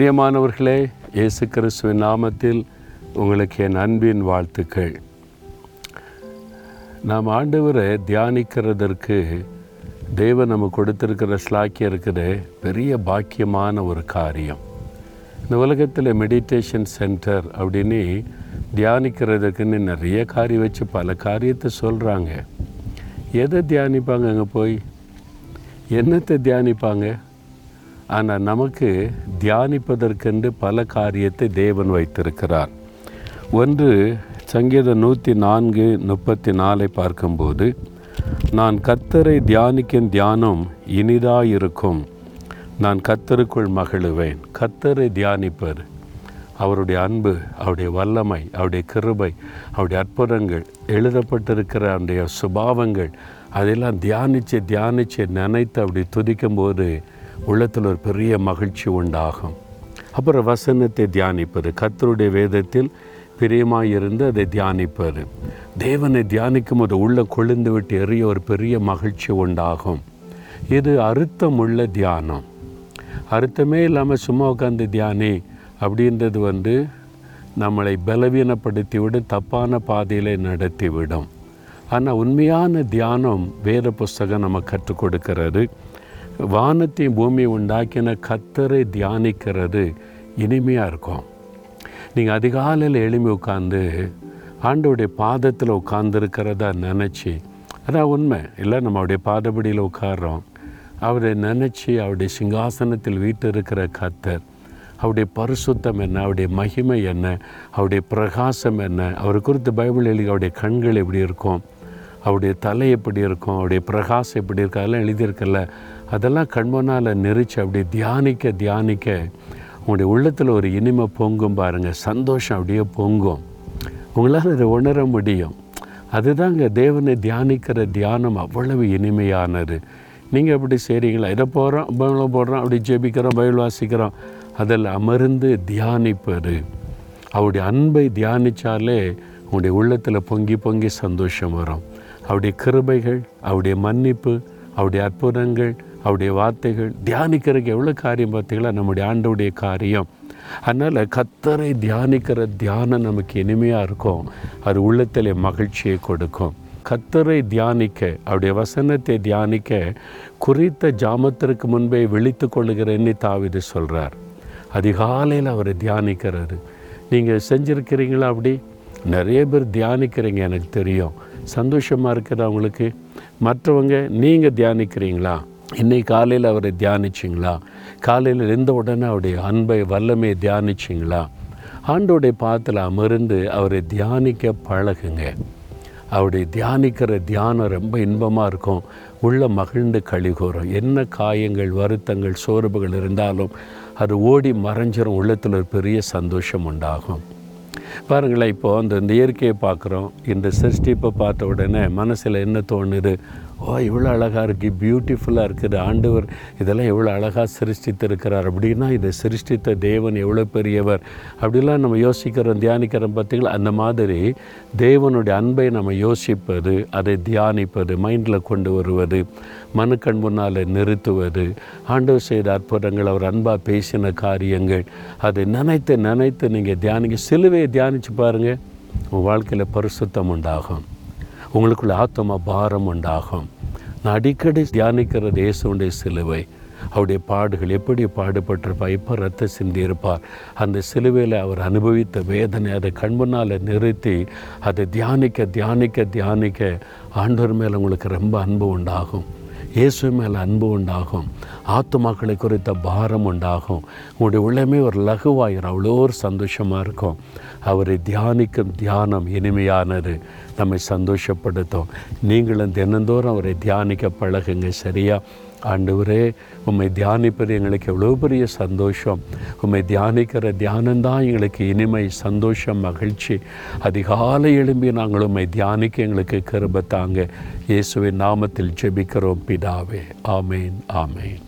பிரியமானவர்களே இயேசு கிறிஸ்துவின் நாமத்தில் உங்களுக்கு என் அன்பின் வாழ்த்துக்கள். நாம் ஆண்டவரை தியானிக்கிறதற்கு தேவன் நம்ம கொடுத்துருக்கிற ஸ்லாக்கியம் இருக்கிற பெரிய பாக்கியமான ஒரு காரியம். இந்த உலகத்தில் மெடிடேஷன் சென்டர் அப்படின்னு தியானிக்கிறதுக்குன்னு நிறைய காரியம் வச்சு பல காரியத்தை சொல்கிறாங்க எதை தியானிப்பாங்க அங்கே போய்? என்னத்தை தியானிப்பாங்க? ஆனால் நமக்கு தியானிப்பதற்கென்று பல காரியத்தை தேவன் வைத்திருக்கிறார். ஒன்று சங்கீதம் நூற்றி நான்கு முப்பத்தி நாலை பார்க்கும்போது நான் கத்தரை தியானிக்கும் தியானம் இனிதாயிருக்கும். நான் கத்தருக்குள் மகிழுவேன். கத்தரை தியானிப்பர். அவருடைய அன்பு அவருடைய வல்லமை அவருடைய கிருபை அவருடைய அற்புதங்கள் எழுதப்பட்டிருக்கிற அவருடைய சுபாவங்கள் அதெல்லாம் தியானித்து தியானித்து நினைத்து அப்படி துதிக்கும்போது உள்ளத்தில் ஒரு பெரிய மகிழ்ச்சி உண்டாகும். அப்புறம் வசனத்தை தியானிப்பது. கத்தருடைய வேதத்தில் பிரியமாயிருந்து அதை தியானிப்பது. தேவனை தியானிக்கும் போது உள்ள கொழுந்து விட்டு எறிய ஒரு பெரிய மகிழ்ச்சி உண்டாகும். இது அர்த்தமுள்ள தியானம். அர்த்தமே இல்லாமல் சும்மா உட்காந்து தியானி அப்படின்றது வந்து நம்மளை பலவீனப்படுத்திவிடும் தப்பான பாதையில் நடத்திவிடும். ஆனால் உண்மையான தியானம் வேத புஸ்தகம் நம்ம கற்றுக் கொடுக்கிறது. வானத்தையும் பூமியை உண்டாக்கின கத்தரை தியானிக்கிறது இனிமையாக இருக்கும். நீங்கள் அதிகாலையில் எளிமை உட்காந்து ஆண்டோடைய பாதத்தில் உட்காந்துருக்கிறதா நினச்சி அதான் உண்மை. இல்லை நம்ம அவருடைய பாதபடியில் உட்காடுறோம் அவரை நினச்சி அவருடைய சிங்காசனத்தில் வீட்டு இருக்கிற கத்தர் அவருடைய பரிசுத்தம் என்ன அவருடைய மகிமை என்ன அவருடைய பிரகாசம் என்ன அவர் குறித்து பைபிள் எழுதி அவருடைய கண்கள் எப்படி இருக்கும் அவருடைய தலை எப்படி இருக்கும் அவருடைய பிரகாசம் எப்படி இருக்கும் அதெல்லாம் எழுதியிருக்கல அதெல்லாம் கண்மனால் நெரிச்சு அப்படி தியானிக்க தியானிக்க உங்களுடைய உள்ளத்தில் ஒரு இனிமை பொங்கும் பாருங்கள் சந்தோஷம் அப்படியே பொங்கும். உங்களால் அதை உணர முடியும். அதுதாங்க தேவனை தியானிக்கிற தியானம் அவ்வளவு இனிமையானது. நீங்கள் எப்படி செய்கிறீங்களா இதை போகிறோம் பைபிள் போடுறோம் அப்படி ஜெபிக்கிறோம் பைபிள் வாசிக்கிறோம். அதில் அமர்ந்து தியானிப்பது. அவருடைய அன்பை தியானித்தாலே உங்களுடைய உள்ளத்தில் பொங்கி பொங்கி சந்தோஷம் வரும். அவருடைய கிருபைகள் அவருடைய மன்னிப்பு அவருடைய அற்புதங்கள் அவருடைய வார்த்தைகள். தியானிக்கிறதுக்கு எவ்வளோ காரியம் பார்த்தீங்களா? நம்முடைய ஆண்டவுடைய காரியம். அதனால் கத்தரை தியானிக்கிற தியானம் நமக்கு இனிமையாக இருக்கும். அது உள்ளத்தில் மகிழ்ச்சியை கொடுக்கும். கத்தரை தியானிக்க அவருடைய வசனத்தை தியானிக்க குறித்த ஜாமத்திற்கு முன்பே விழித்து கொள்ளுகிறேன்னு தாவிது சொல்கிறார் அதிகாலையில் அவரை தியானிக்கிறது. நீங்கள் செஞ்சுருக்கிறீங்களா அப்படி? நிறைய பேர் தியானிக்கிறீங்க எனக்கு தெரியும். சந்தோஷமாக இருக்கிறவங்களுக்கு மற்றவங்க நீங்கள் தியானிக்கிறீங்களா? இன்னைக்கு காலையில் அவரை தியானிச்சிங்களா? காலையில் இருந்த உடனே அவருடைய அன்பை வல்லமையை தியானிச்சிங்களா? ஆண்டோடைய பாத்தில் அமர்ந்து அவரை தியானிக்க பழகுங்க. அவருடைய தியானிக்கிற தியானம் ரொம்ப இன்பமாக இருக்கும். உள்ள மகிழ்ந்து கழிகூறும் என்ன காயங்கள் வருத்தங்கள் சோர்வுகள் இருந்தாலும் அது ஓடி மறைஞ்சிரும். உள்ளத்தில் ஒரு பெரிய சந்தோஷம் உண்டாகும். பாருங்களேன் இப்போது அந்த இந்த இயற்கையை பார்க்குறோம். இந்த சிருஷ்டிப்பை பார்த்த உடனே மனசில் என்ன தோணுது? ஓ இவ்வளோ அழகாக இருக்குது பியூட்டிஃபுல்லாக இருக்குது ஆண்டவர் இதெல்லாம் எவ்வளோ அழகாக சிருஷ்டித்திருக்கிறார் அப்படின்னா இதை சிருஷ்டித்த தேவன் எவ்வளோ பெரியவர்? அப்படிலாம் நம்ம யோசிக்கிறோம் தியானிக்கிறோம் பார்த்தீங்களா? அந்த மாதிரி தேவனுடைய அன்பை நம்ம யோசிப்பது அதை தியானிப்பது மைண்டில் கொண்டு வருவது மனுக்கண் முன்னால் நிறுத்துவது ஆண்டவர் செய்த அற்புதங்கள் அவர் அன்பாக பேசின காரியங்கள் அதை நினைத்து நினைத்து நீங்கள் தியானிங்க. சிலுவையை தியானித்து பாருங்கள் உங்கள் வாழ்க்கையில் பரிசுத்தம் உண்டாகும். உங்களுக்குள்ள ஆத்ம பாரம் உண்டாகும். நான் அடிக்கடி தியானிக்கிறது இயேசுடைய சிலுவை. அவருடைய பாடுகள் எப்படி பாடுபட்டிருப்பார் எப்போ ரத்த சிந்தியிருப்பார் அந்த சிலுவையில் அவர் அனுபவித்த வேதனை அதை கண்முன்னால் நிறுத்தி அதை தியானிக்க தியானிக்க தியானிக்க ஆண்டவர் மேலே உங்களுக்கு ரொம்ப அன்பு உண்டாகும். இயேசு மேலே அன்பு உண்டாகும். ஆத்துமாக்களை குறித்த பாரம் உண்டாகும். உங்களுடைய உள்ளமே ஒரு லகுவாயிரும். அவ்வளோ ஒரு சந்தோஷமாக இருக்கும். அவரை தியானிக்கும் தியானம் இனிமையானது நம்மை சந்தோஷப்படுத்தும். நீங்களும் தினந்தோறும் அவரை தியானிக்க பழகுங்க சரியா? ஆண்டவரே உம்மை தியானிப்பது எங்களுக்கு எவ்வளோ பெரிய சந்தோஷம். உம்மை தியானிக்கிற தியானந்தான் எங்களுக்கு இனிமை சந்தோஷம் மகிழ்ச்சி. அதிகாலை எழும்பி நாங்கள் உம்மை தியானிக்க எங்களுக்கு கருபத்தாங்க இயேசுவின் நாமத்தில் ஜெபிக்கிறோம் பிதாவே. ஆமேன் ஆமேன்.